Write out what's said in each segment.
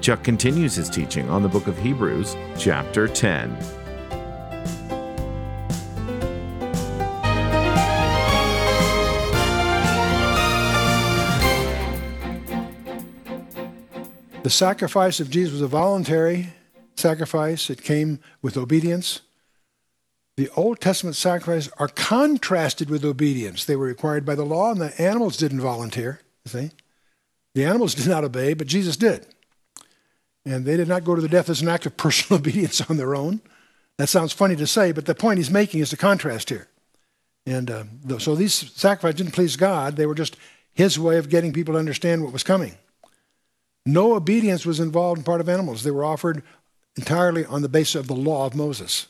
Chuck continues his teaching on the book of Hebrews, chapter 10. The sacrifice of Jesus was a voluntary sacrifice, it came with obedience. The Old Testament sacrifices are contrasted with obedience. They were required by the law, and the animals didn't volunteer. You see? The animals did not obey, but Jesus did. And they did not go to the death as an act of personal obedience on their own. That sounds funny to say, but the point he's making is the contrast here. And uh, so these sacrifices didn't please God, they were just his way of getting people to understand what was coming. No obedience was involved in part of animals. They were offered entirely on the basis of the law of Moses.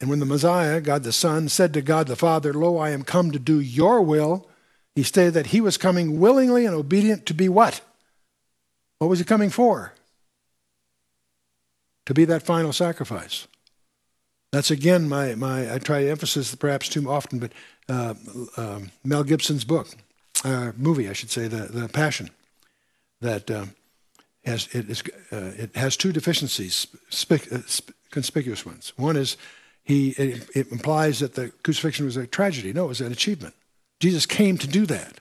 And when the Messiah, God the Son, said to God the Father, Lo, I am come to do your will, he stated that he was coming willingly and obedient to be what? What was he coming for? To be that final sacrifice. That's again my, my I try to emphasize perhaps too often, but uh, uh, Mel Gibson's book, uh, movie, I should say, the, the Passion, that um, has, it, is, uh, it has two deficiencies, uh, conspicuous ones. One is he, it, it implies that the crucifixion was a tragedy. No, it was an achievement. Jesus came to do that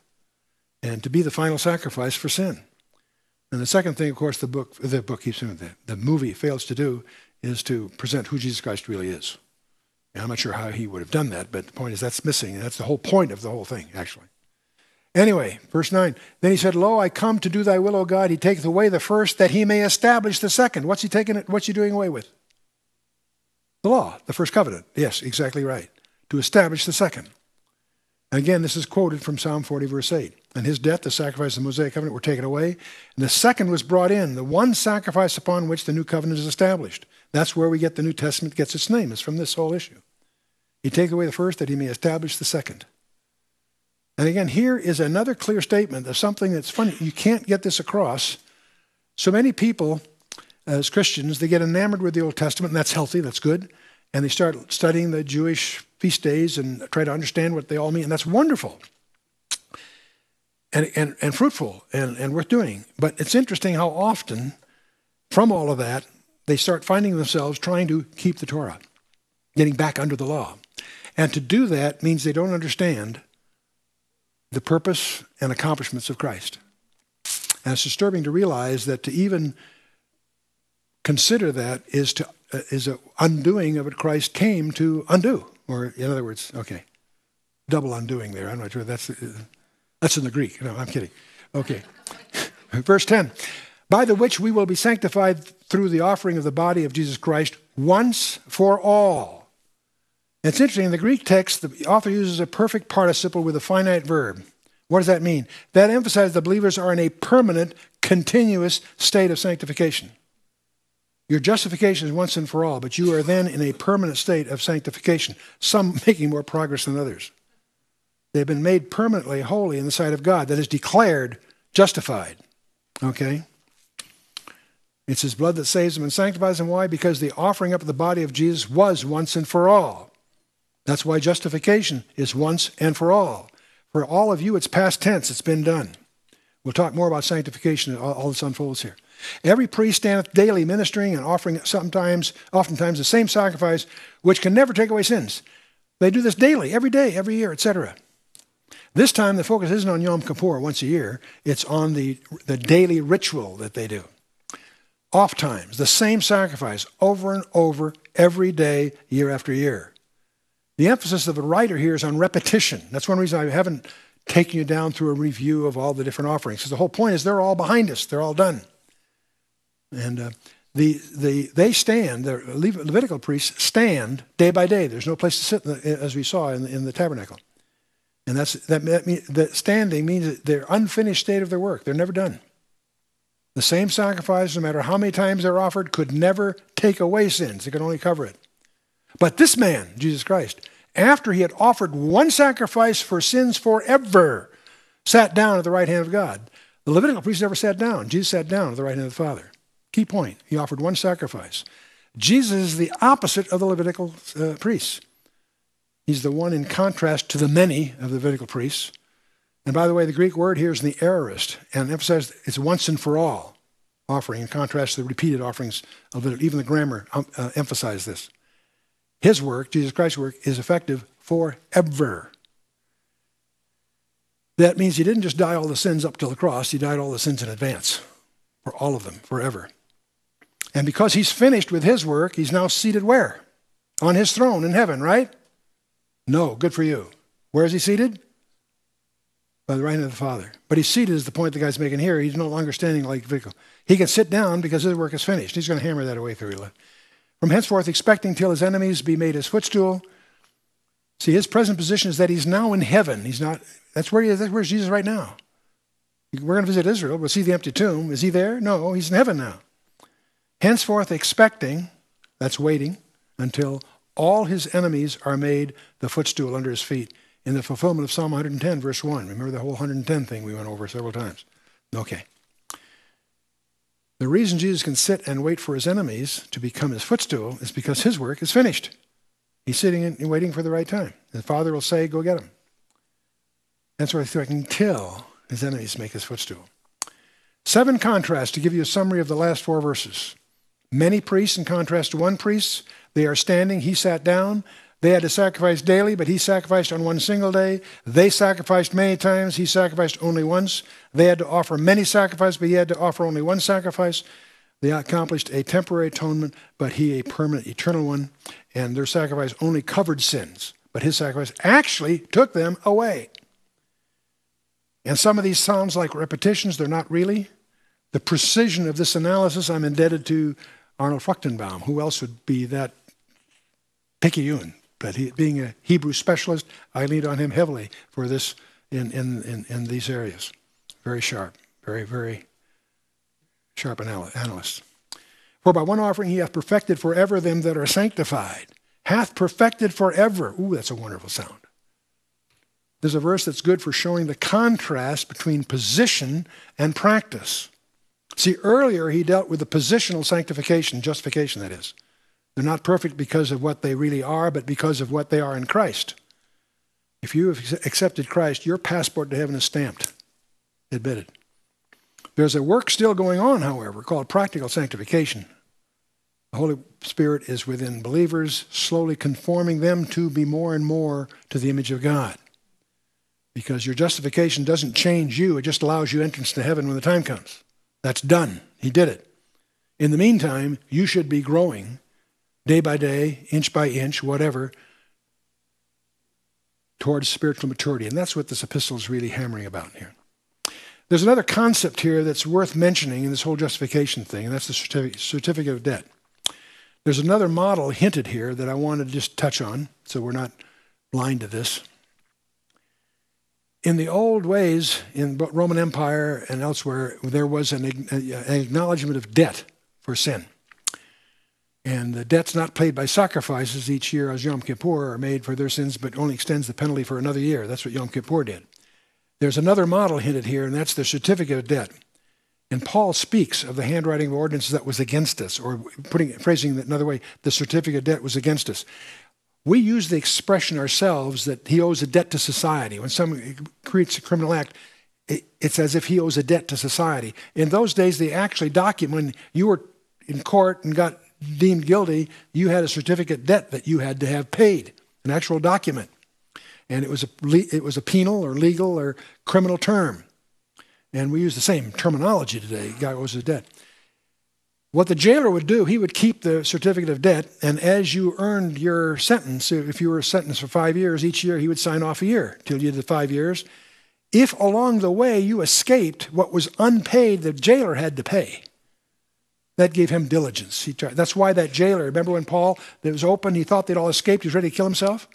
and to be the final sacrifice for sin. And the second thing, of course, the book, the book keeps doing that. The movie fails to do is to present who Jesus Christ really is. And I'm not sure how he would have done that, but the point is that's missing. And that's the whole point of the whole thing, actually. Anyway, verse 9. Then he said, Lo, I come to do thy will, O God. He taketh away the first that he may establish the second. What's he taking it? What's he doing away with? The law, the first covenant. Yes, exactly right. To establish the second. And again, this is quoted from Psalm 40, verse 8. And his death, the sacrifice of the Mosaic covenant, were taken away. And the second was brought in, the one sacrifice upon which the new covenant is established. That's where we get the New Testament gets its name, is from this whole issue. He take away the first that he may establish the second. And again, here is another clear statement of something that's funny. You can't get this across. So many people, as Christians, they get enamored with the Old Testament, and that's healthy, that's good. And they start studying the Jewish feast days and try to understand what they all mean, and that's wonderful and, and, and fruitful and, and worth doing. But it's interesting how often, from all of that, they start finding themselves trying to keep the Torah, getting back under the law. And to do that means they don't understand the purpose and accomplishments of Christ. And it's disturbing to realize that to even consider that is to uh, is a undoing of what Christ came to undo. Or in other words, okay, double undoing there. I'm not sure that's uh, that's in the Greek. No, I'm kidding. Okay. Verse 10 By the which we will be sanctified through the offering of the body of Jesus Christ once for all. It's interesting, in the Greek text, the author uses a perfect participle with a finite verb. What does that mean? That emphasizes the believers are in a permanent, continuous state of sanctification. Your justification is once and for all, but you are then in a permanent state of sanctification, some making more progress than others. They've been made permanently holy in the sight of God, that is declared justified. Okay? It's his blood that saves them and sanctifies them. Why? Because the offering up of the body of Jesus was once and for all. That's why justification is once and for all. For all of you, it's past tense, it's been done. We'll talk more about sanctification as all this unfolds here. Every priest standeth daily ministering and offering sometimes, oftentimes the same sacrifice, which can never take away sins. They do this daily, every day, every year, etc. This time, the focus isn't on Yom Kippur once a year, it's on the, the daily ritual that they do. Oft times, the same sacrifice over and over every day, year after year. The emphasis of the writer here is on repetition. That's one reason I haven't taken you down through a review of all the different offerings, because the whole point is they're all behind us, they're all done. And uh, the, the, they stand, the Levitical priests stand day by day. There's no place to sit, the, as we saw in the, in the tabernacle. And that's, that, that, mean, that standing means they're unfinished state of their work. They're never done. The same sacrifice, no matter how many times they're offered, could never take away sins. It could only cover it. But this man, Jesus Christ, after he had offered one sacrifice for sins forever, sat down at the right hand of God. The Levitical priest never sat down. Jesus sat down at the right hand of the Father. Key point. He offered one sacrifice. Jesus is the opposite of the Levitical uh, priests. He's the one in contrast to the many of the Levitical priests. And by the way, the Greek word here is the aorist, and emphasizes it's once and for all offering, in contrast to the repeated offerings of Leviticus. Even the grammar um, uh, emphasizes this. His work, Jesus Christ's work, is effective forever. That means he didn't just die all the sins up to the cross, he died all the sins in advance, for all of them, forever. And because he's finished with his work, he's now seated where? On his throne in heaven, right? No, good for you. Where is he seated? By the right hand of the Father. But he's seated is the point the guy's making here. He's no longer standing like Levitical. He can sit down because his work is finished. He's going to hammer that away through. From henceforth, expecting till his enemies be made his footstool. See, his present position is that he's now in heaven. He's not, that's where he is. That's where Jesus right now. We're going to visit Israel. We'll see the empty tomb. Is he there? No, he's in heaven now. Henceforth, expecting, that's waiting, until all his enemies are made the footstool under his feet in the fulfillment of Psalm 110, verse 1. Remember the whole 110 thing we went over several times? Okay. The reason Jesus can sit and wait for his enemies to become his footstool is because his work is finished. He's sitting and waiting for the right time. The Father will say, Go get him. That's why I until his enemies make his footstool. Seven contrasts to give you a summary of the last four verses. Many priests, in contrast to one priest, they are standing, he sat down. They had to sacrifice daily, but he sacrificed on one single day. They sacrificed many times, he sacrificed only once. They had to offer many sacrifices, but he had to offer only one sacrifice. They accomplished a temporary atonement, but he a permanent, eternal one. And their sacrifice only covered sins, but his sacrifice actually took them away. And some of these sounds like repetitions, they're not really. The precision of this analysis I'm indebted to Arnold Fruchtenbaum. Who else would be that picky? picayune? But he, being a Hebrew specialist, I leaned on him heavily for this in, in, in, in these areas. Very sharp, very, very sharp analyst. For by one offering he hath perfected forever them that are sanctified. Hath perfected forever. Ooh, that's a wonderful sound. There's a verse that's good for showing the contrast between position and practice. See, earlier he dealt with the positional sanctification, justification, that is. They're not perfect because of what they really are, but because of what they are in Christ. If you have accepted Christ, your passport to heaven is stamped, admitted. There's a work still going on, however, called practical sanctification. The Holy Spirit is within believers, slowly conforming them to be more and more to the image of God. Because your justification doesn't change you, it just allows you entrance to heaven when the time comes. That's done. He did it. In the meantime, you should be growing day by day, inch by inch, whatever, towards spiritual maturity. And that's what this epistle is really hammering about here. There's another concept here that's worth mentioning in this whole justification thing, and that's the certificate of debt. There's another model hinted here that I want to just touch on, so we're not blind to this. In the old ways, in Roman Empire and elsewhere, there was an, an acknowledgement of debt for sin. And the debts not paid by sacrifices each year as Yom Kippur are made for their sins, but only extends the penalty for another year. That's what Yom Kippur did. There's another model hinted here, and that's the certificate of debt. And Paul speaks of the handwriting of ordinances that was against us, or putting phrasing it another way, the certificate of debt was against us. We use the expression ourselves that he owes a debt to society. When someone creates a criminal act, it's as if he owes a debt to society. In those days, they actually document you were in court and got deemed guilty, you had a certificate debt that you had to have paid, an actual document. And it was a, it was a penal or legal or criminal term. And we use the same terminology today. Guy owes a debt. What the jailer would do, he would keep the certificate of debt, and as you earned your sentence, if you were sentenced for five years, each year he would sign off a year till you did the five years. If along the way you escaped what was unpaid, the jailer had to pay. That gave him diligence. He tried. That's why that jailer, remember when Paul, that was open, he thought they'd all escaped, he was ready to kill himself?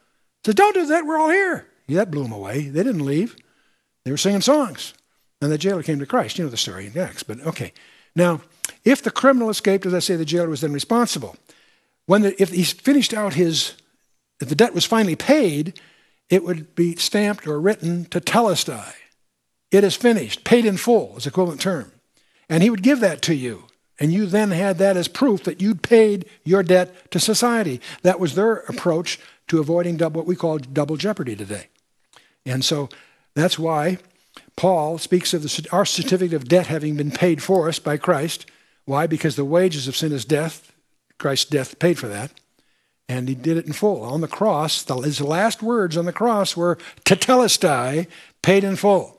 He said, Don't do that, we're all here. Yeah, that blew him away. They didn't leave. They were singing songs. And the jailer came to Christ. You know the story next, but okay. Now, if the criminal escaped, as I say, the jailer was then responsible. When the, if he finished out his, if the debt was finally paid, it would be stamped or written tetelestai. It is finished, paid in full is equivalent term. And he would give that to you. And you then had that as proof that you'd paid your debt to society. That was their approach to avoiding double, what we call double jeopardy today. And so that's why Paul speaks of the, our certificate of debt having been paid for us by Christ. Why? Because the wages of sin is death. Christ's death paid for that. And he did it in full. On the cross, the, his last words on the cross were tetelestai, paid in full,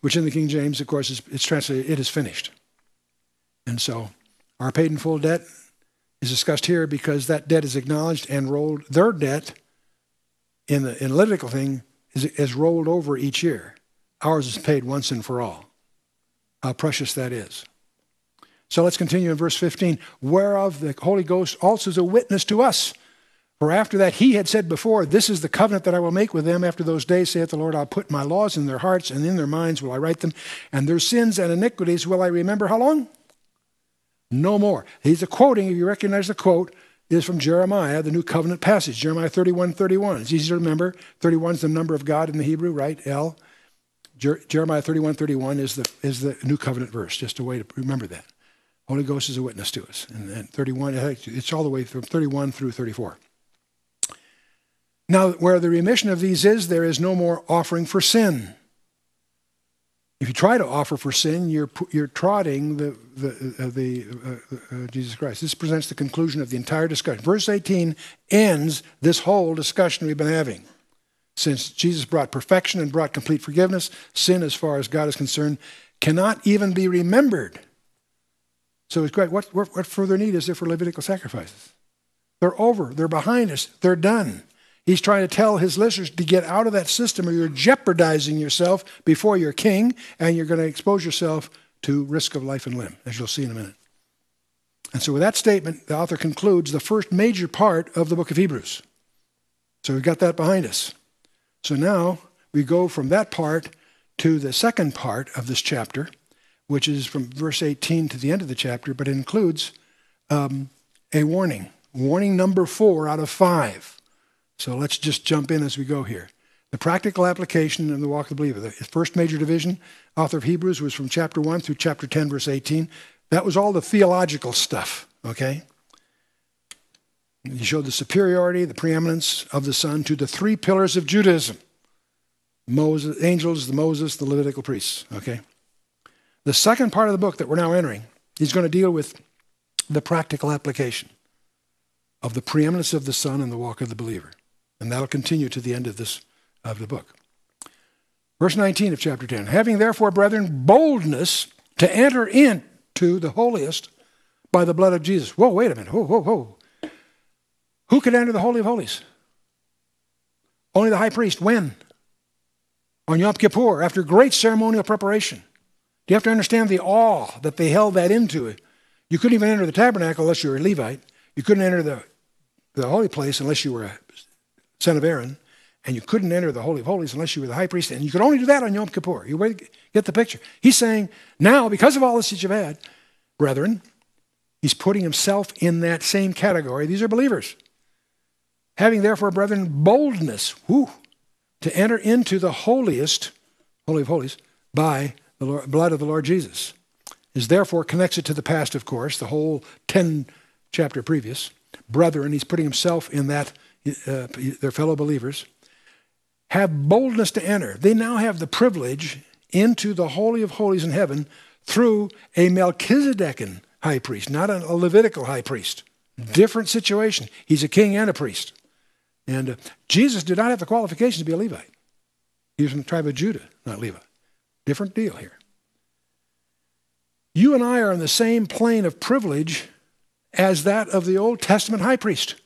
which in the King James, of course, is, it's translated, it is finished. And so our paid in full debt is discussed here because that debt is acknowledged and rolled, their debt in the Levitical thing is, is rolled over each year. Ours is paid once and for all. How precious that is. So let's continue in verse 15. Whereof the Holy Ghost also is a witness to us. For after that he had said before, This is the covenant that I will make with them after those days, saith the Lord. I'll put my laws in their hearts, and in their minds will I write them, and their sins and iniquities will I remember. How long? No more. He's a quoting, if you recognize the quote, is from Jeremiah, the New Covenant passage, Jeremiah 31 31. It's easy to remember. 31 is the number of God in the Hebrew, right? El. Jer- Jeremiah 31 31 is the, is the New Covenant verse, just a way to remember that. Holy Ghost is a witness to us. And, and 31, it's all the way from 31 through 34. Now, where the remission of these is, there is no more offering for sin. If you try to offer for sin, you're, you're trotting the, the, uh, the uh, uh, Jesus Christ. This presents the conclusion of the entire discussion. Verse 18 ends this whole discussion we've been having. Since Jesus brought perfection and brought complete forgiveness, sin, as far as God is concerned, cannot even be remembered. So it's great. What, what, what further need is there for Levitical sacrifices? They're over. They're behind us. They're done. He's trying to tell his listeners to get out of that system or you're jeopardizing yourself before your king and you're going to expose yourself to risk of life and limb, as you'll see in a minute. And so, with that statement, the author concludes the first major part of the book of Hebrews. So, we've got that behind us. So, now we go from that part to the second part of this chapter, which is from verse 18 to the end of the chapter, but includes um, a warning. Warning number four out of five. So let's just jump in as we go here. The practical application of the walk of the believer. The first major division, author of Hebrews, was from chapter 1 through chapter 10, verse 18. That was all the theological stuff, okay? He showed the superiority, the preeminence of the Son to the three pillars of Judaism Moses, angels, the Moses, the Levitical priests, okay? The second part of the book that we're now entering, he's going to deal with the practical application of the preeminence of the Son and the walk of the believer. And that'll continue to the end of this of the book. Verse 19 of chapter 10. Having therefore, brethren, boldness to enter into the holiest by the blood of Jesus. Whoa, wait a minute. Whoa, whoa, whoa. Who could enter the Holy of Holies? Only the high priest. When? On Yom Kippur, after great ceremonial preparation. Do you have to understand the awe that they held that into? You couldn't even enter the tabernacle unless you were a Levite. You couldn't enter the, the holy place unless you were a son of Aaron, and you couldn't enter the Holy of Holies unless you were the high priest, and you could only do that on Yom Kippur. You get the picture. He's saying, now, because of all this that you've had, brethren, he's putting himself in that same category. These are believers. Having therefore, brethren, boldness whew, to enter into the holiest, Holy of Holies, by the Lord, blood of the Lord Jesus. Is therefore connects it to the past, of course, the whole 10 chapter previous. Brethren, he's putting himself in that uh, their fellow believers, have boldness to enter. They now have the privilege into the Holy of Holies in heaven through a Melchizedekan high priest, not a, Levitical high priest. Different situation. He's a king and a priest. And uh, Jesus did not have the qualifications to be a Levite. He was from the tribe of Judah, not Levi. Different deal here. You and I are on the same plane of privilege as that of the Old Testament high priest.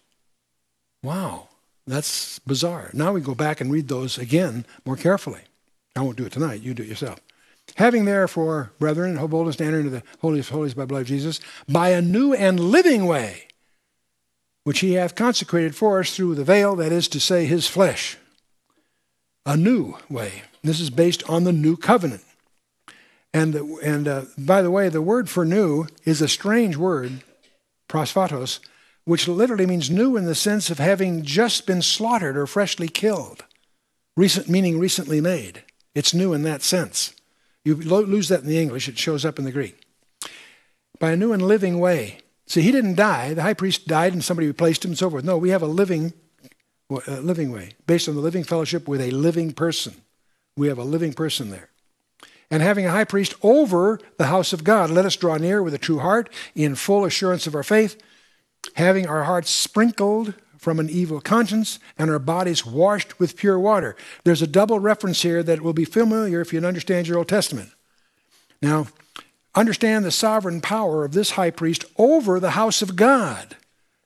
Wow, that's bizarre. Now we go back and read those again more carefully. I won't do it tonight, you do it yourself. Having therefore, brethren, boldness to enter into the holiest of holies by blood of Jesus, by a new and living way, which he hath consecrated for us through the veil, that is to say, his flesh. A new way. This is based on the new covenant. And, and uh, by the way, the word for new is a strange word, prosphatos, which literally means new in the sense of having just been slaughtered or freshly killed. Recent meaning recently made. It's new in that sense. You lose that in the English, it shows up in the Greek. By a new and living way. See, he didn't die. The high priest died and somebody replaced him and so forth. No, we have a living, a living way, based on the living fellowship with a living person. We have a living person there. And having a high priest over the house of God, let us draw near with a true heart in full assurance of our faith, having our hearts sprinkled from an evil conscience and our bodies washed with pure water. There's a double reference here that will be familiar if you understand your Old Testament. Now, understand the sovereign power of this high priest over the house of God.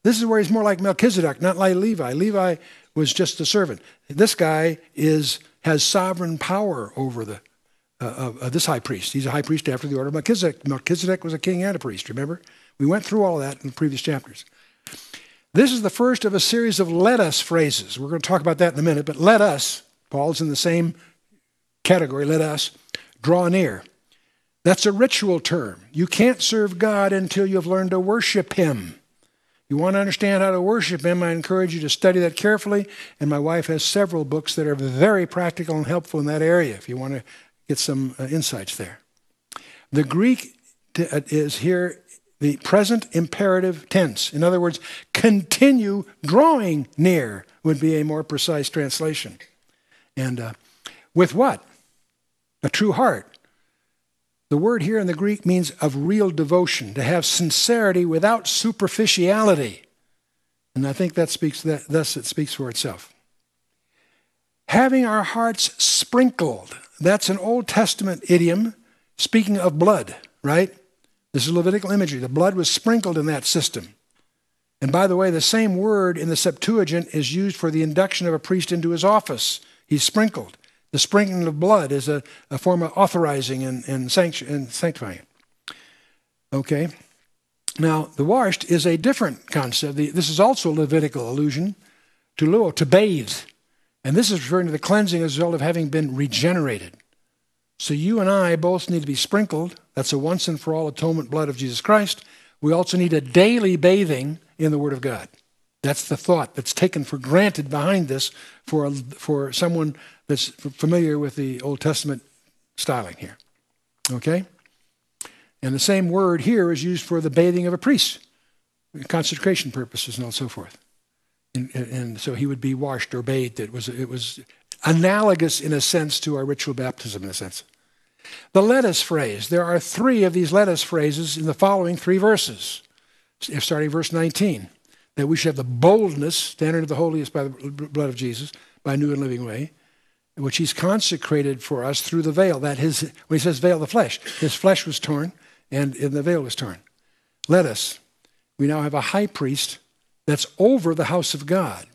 This is where he's more like Melchizedek, not like Levi. Levi was just a servant. This guy is has sovereign power over the uh, uh, this high priest. He's a high priest after the order of Melchizedek. Melchizedek was a king and a priest. Remember, we went through all of that in the previous chapters. This is the first of a series of let us phrases. We're going to talk about that in a minute, but let us, Paul's in the same category, let us draw near. That's a ritual term. You can't serve God until you've learned to worship Him. You want to understand how to worship Him, I encourage you to study that carefully. And my wife has several books that are very practical and helpful in that area if you want to get some uh, insights there. The Greek uh, is here the present imperative tense. In other words, continue drawing near would be a more precise translation. And uh, with what? A true heart. The word here in the Greek means of real devotion, to have sincerity without superficiality. And I think that speaks that thus it speaks for itself. Having our hearts sprinkled. That's an Old Testament idiom speaking of blood, right? This is Levitical imagery. The blood was sprinkled in that system. And by the way, the same word in the Septuagint is used for the induction of a priest into his office. He's sprinkled. The sprinkling of blood is a, a form of authorizing and, and, and sanctifying. Okay? Now, the washed is a different concept. This is also a Levitical allusion to luo, to bathe. And this is referring to the cleansing as a result of having been regenerated. So you and I both need to be sprinkled. That's a once and for all atonement blood of Jesus Christ. We also need a daily bathing in the Word of God. That's the thought that's taken for granted behind this for, for someone that's familiar with the Old Testament styling here. Okay? And the same word here is used for the bathing of a priest, consecration purposes and so forth. And, and, so he would be washed or bathed. It was, it was analogous in a sense to our ritual baptism, in a sense. The lettuce phrase. There are three of these lettuce phrases in the following three verses, starting verse 19. That we should have the boldness to enter into the holiest by the blood of Jesus, by a new and living way, which he's consecrated for us through the veil. That his, when he says veil, the flesh, his flesh was torn and, the veil was torn. Let us. We now have a high priest that's over the house of God.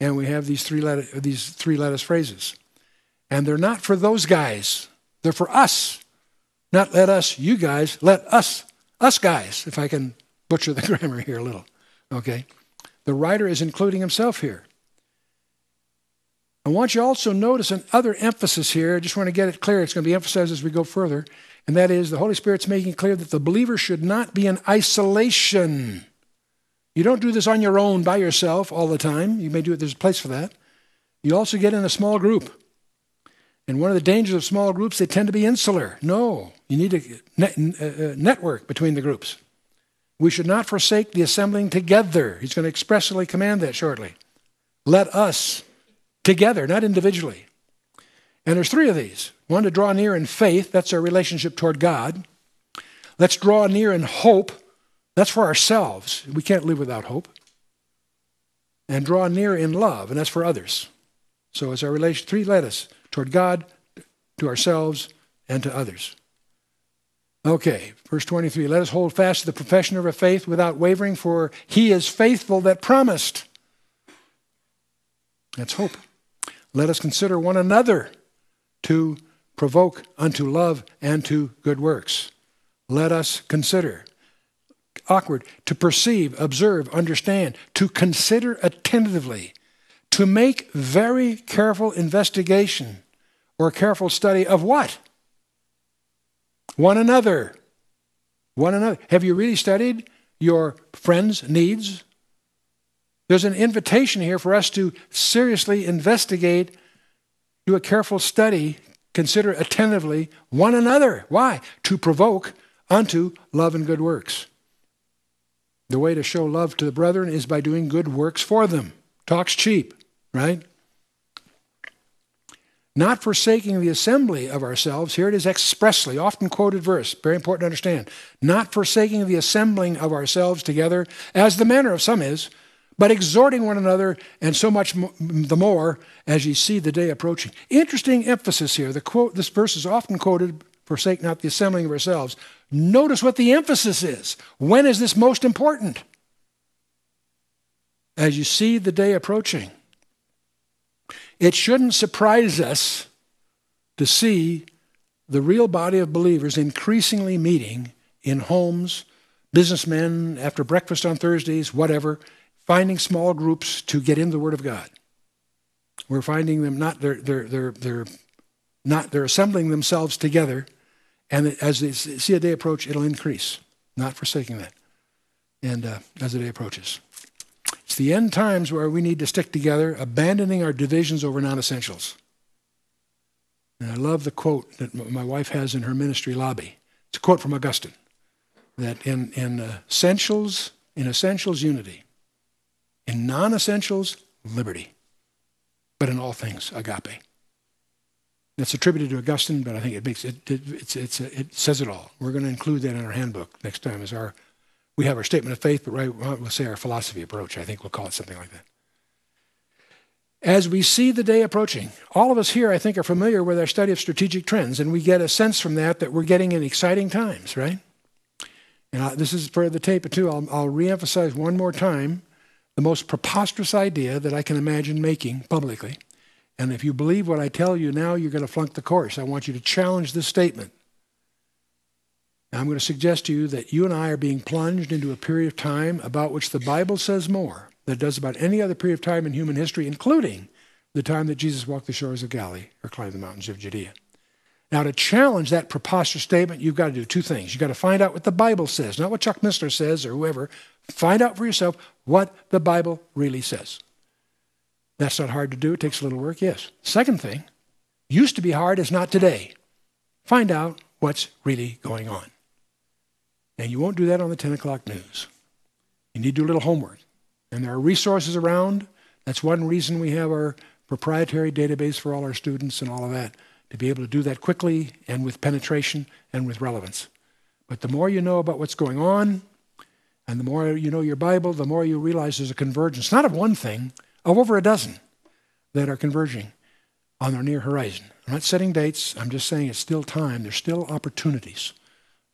And we have these three let, these three let us phrases. And they're not for those guys they're for us. Not let us, you guys, let us, us guys, if I can butcher the grammar here a little. Okay? The writer is including himself here. I want you also notice another emphasis here. I just want to get it clear. It's going to be emphasized as we go further. And that is the Holy Spirit's making clear that the believer should not be in isolation. You don't do this on your own by yourself all the time. You may do it, there's a place for that. You also get in a small group. And one of the dangers of small groups, they tend to be insular. No, you need a net, uh, uh, network between the groups. We should not forsake the assembling together. He's going to expressly command that shortly. Let us together, not individually. And there's three of these. One to draw near in faith, that's our relationship toward God. Let's draw near in hope, that's for ourselves. We can't live without hope. And draw near in love, and that's for others. So it's our relation, three let us toward God, to ourselves, and to others. Okay, verse 23 Let us hold fast to the profession of our faith without wavering, for he is faithful that promised. That's hope. Let us consider one another to provoke unto love and to good works. Let us consider. Awkward. To perceive, observe, understand, to consider attentively, to make very careful investigation or careful study of what? one another. One another. Have you really studied your friends' needs? There's an invitation here for us to seriously investigate, do a careful study, consider attentively one another. Why? To provoke unto love and good works. The way to show love to the brethren is by doing good works for them. Talk's cheap, right? Not forsaking the assembly of ourselves, here it is expressly, often quoted verse, very important to understand. Not forsaking the assembling of ourselves together, as the manner of some is, but exhorting one another, and so much the more as ye see the day approaching. Interesting emphasis here. The quote, this verse is often quoted, forsake not the assembling of ourselves. Notice what the emphasis is. When is this most important? As you see the day approaching. It shouldn't surprise us to see the real body of believers increasingly meeting in homes, businessmen after breakfast on Thursdays, whatever, finding small groups to get in the Word of God. We're finding them not they're they're they're they're not they're assembling themselves together, and as they see a day approach, it'll increase. Not forsaking that, and uh, as the day approaches, it's the end times where we need to stick together, abandoning our divisions over non-essentials. And I love the quote that my wife has in her ministry lobby. It's a quote from Augustine that in in uh, essentials in essentials unity in non essentials, liberty. But in all things, agape. That's attributed to Augustine, but I think it makes it, it, it's, it's, it says it all. We're going to include that in our handbook next time as our, we have our statement of faith, but right, we'll say our philosophy approach. I think we'll call it something like that. As we see the day approaching, all of us here, I think, are familiar with our study of strategic trends, and we get a sense from that that we're getting in exciting times, right? And I, this is for the tape, too. I'll, I'll reemphasize one more time the most preposterous idea that I can imagine making publicly. And if you believe what I tell you now, you're going to flunk the course. I want you to challenge this statement. Now, I'm going to suggest to you that you and I are being plunged into a period of time about which the Bible says more than it does about any other period of time in human history, including the time that Jesus walked the shores of Galilee or climbed the mountains of Judea. Now, to challenge that preposterous statement, you've got to do two things. You've got to find out what the Bible says, not what Chuck Missler says or whoever. Find out for yourself what the Bible really says. That's not hard to do. It takes a little work, yes. Second thing, used to be hard, is not today. Find out what's really going on. And you won't do that on the 10 o'clock news. You need to do a little homework. And there are resources around. That's one reason we have our proprietary database for all our students and all of that, to be able to do that quickly and with penetration and with relevance. But the more you know about what's going on, and the more you know your Bible, the more you realize there's a convergence, not of one thing, of over a dozen that are converging on their near horizon. I'm not setting dates, I'm just saying it's still time. There's still opportunities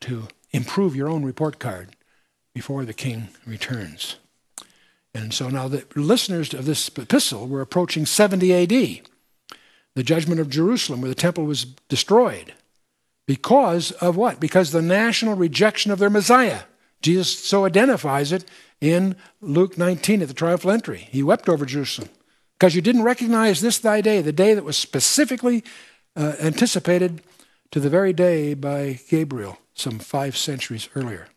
to improve your own report card before the king returns. And so now the listeners of this epistle were approaching 70 AD, the judgment of Jerusalem, where the temple was destroyed. Because of what? Because the national rejection of their Messiah. Jesus so identifies it in Luke 19 at the triumphal entry. He wept over Jerusalem because you didn't recognize this thy day, the day that was specifically uh, anticipated to the very day by Gabriel some five centuries earlier.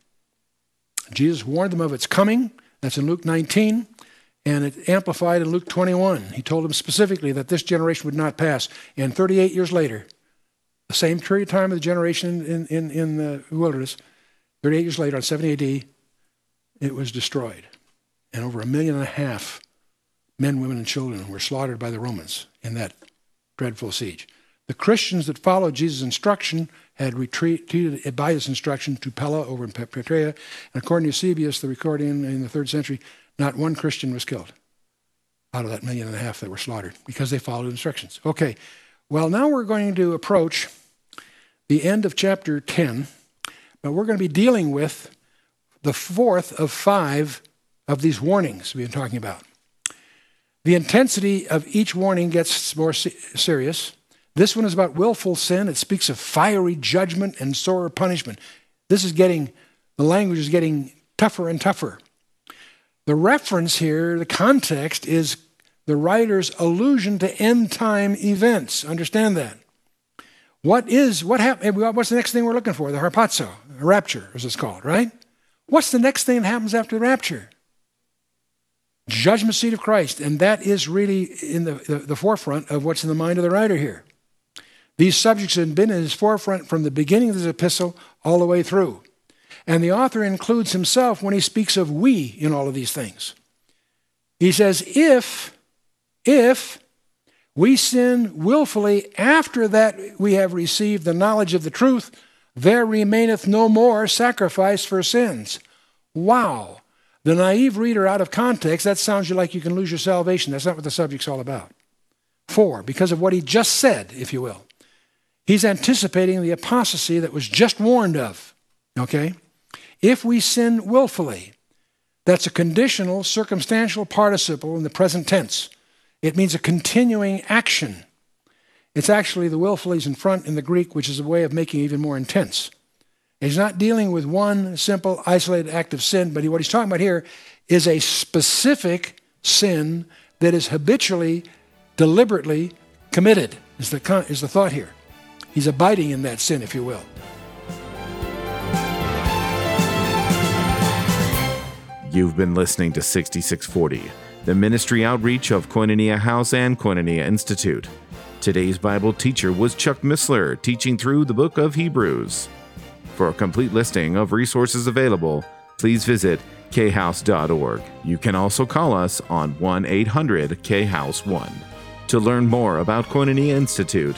Jesus warned them of its coming. That's in Luke 19. And it amplified in Luke 21. He told them specifically that this generation would not pass. And 38 years later, the same period of time of the generation in, in, in the wilderness, 38 years later, on 70 AD, it was destroyed. And over a million and a half men, women, and children were slaughtered by the Romans in that dreadful siege. The Christians that followed Jesus' instruction had retreated by his instruction to Pella over in Perea. And according to Eusebius, the recording in the third century, not one Christian was killed out of that million and a half that were slaughtered because they followed instructions. Okay, well, now we're going to approach the end of chapter 10. But we're going to be dealing with the fourth of five of these warnings we've been talking about. The intensity of each warning gets more serious. This one is about willful sin. It speaks of fiery judgment and sore punishment. This is getting, the language is getting tougher and tougher. The reference here, the context, is the writer's allusion to end time events. Understand that. What is, what happened? Eh, what's the next thing we're looking for? The harpazo, rapture, as it's called, right? What's the next thing that happens after the rapture? Judgment seat of Christ. And that is really in the, the, the forefront of what's in the mind of the writer here. These subjects have been in his forefront from the beginning of this epistle all the way through. And the author includes himself when he speaks of we in all of these things. He says, if, if we sin willfully after that we have received the knowledge of the truth, there remaineth no more sacrifice for sins. Wow. The naive reader out of context, that sounds like you can lose your salvation. That's not what the subject's all about. Four, because of what he just said, if you will. He's anticipating the apostasy that was just warned of. Okay? If we sin willfully, that's a conditional, circumstantial participle in the present tense. It means a continuing action. It's actually the willfully's in front in the Greek, which is a way of making it even more intense. He's not dealing with one simple, isolated act of sin, but what he's talking about here is a specific sin that is habitually, deliberately committed, is the, is the thought here. He's abiding in that sin, if you will. You've been listening to 6640, the ministry outreach of Koinonia House and Koinonia Institute. Today's Bible teacher was Chuck Missler, teaching through the book of Hebrews. For a complete listing of resources available, please visit khouse.org. You can also call us on 1 800 House 1 To learn more about Koinonia Institute,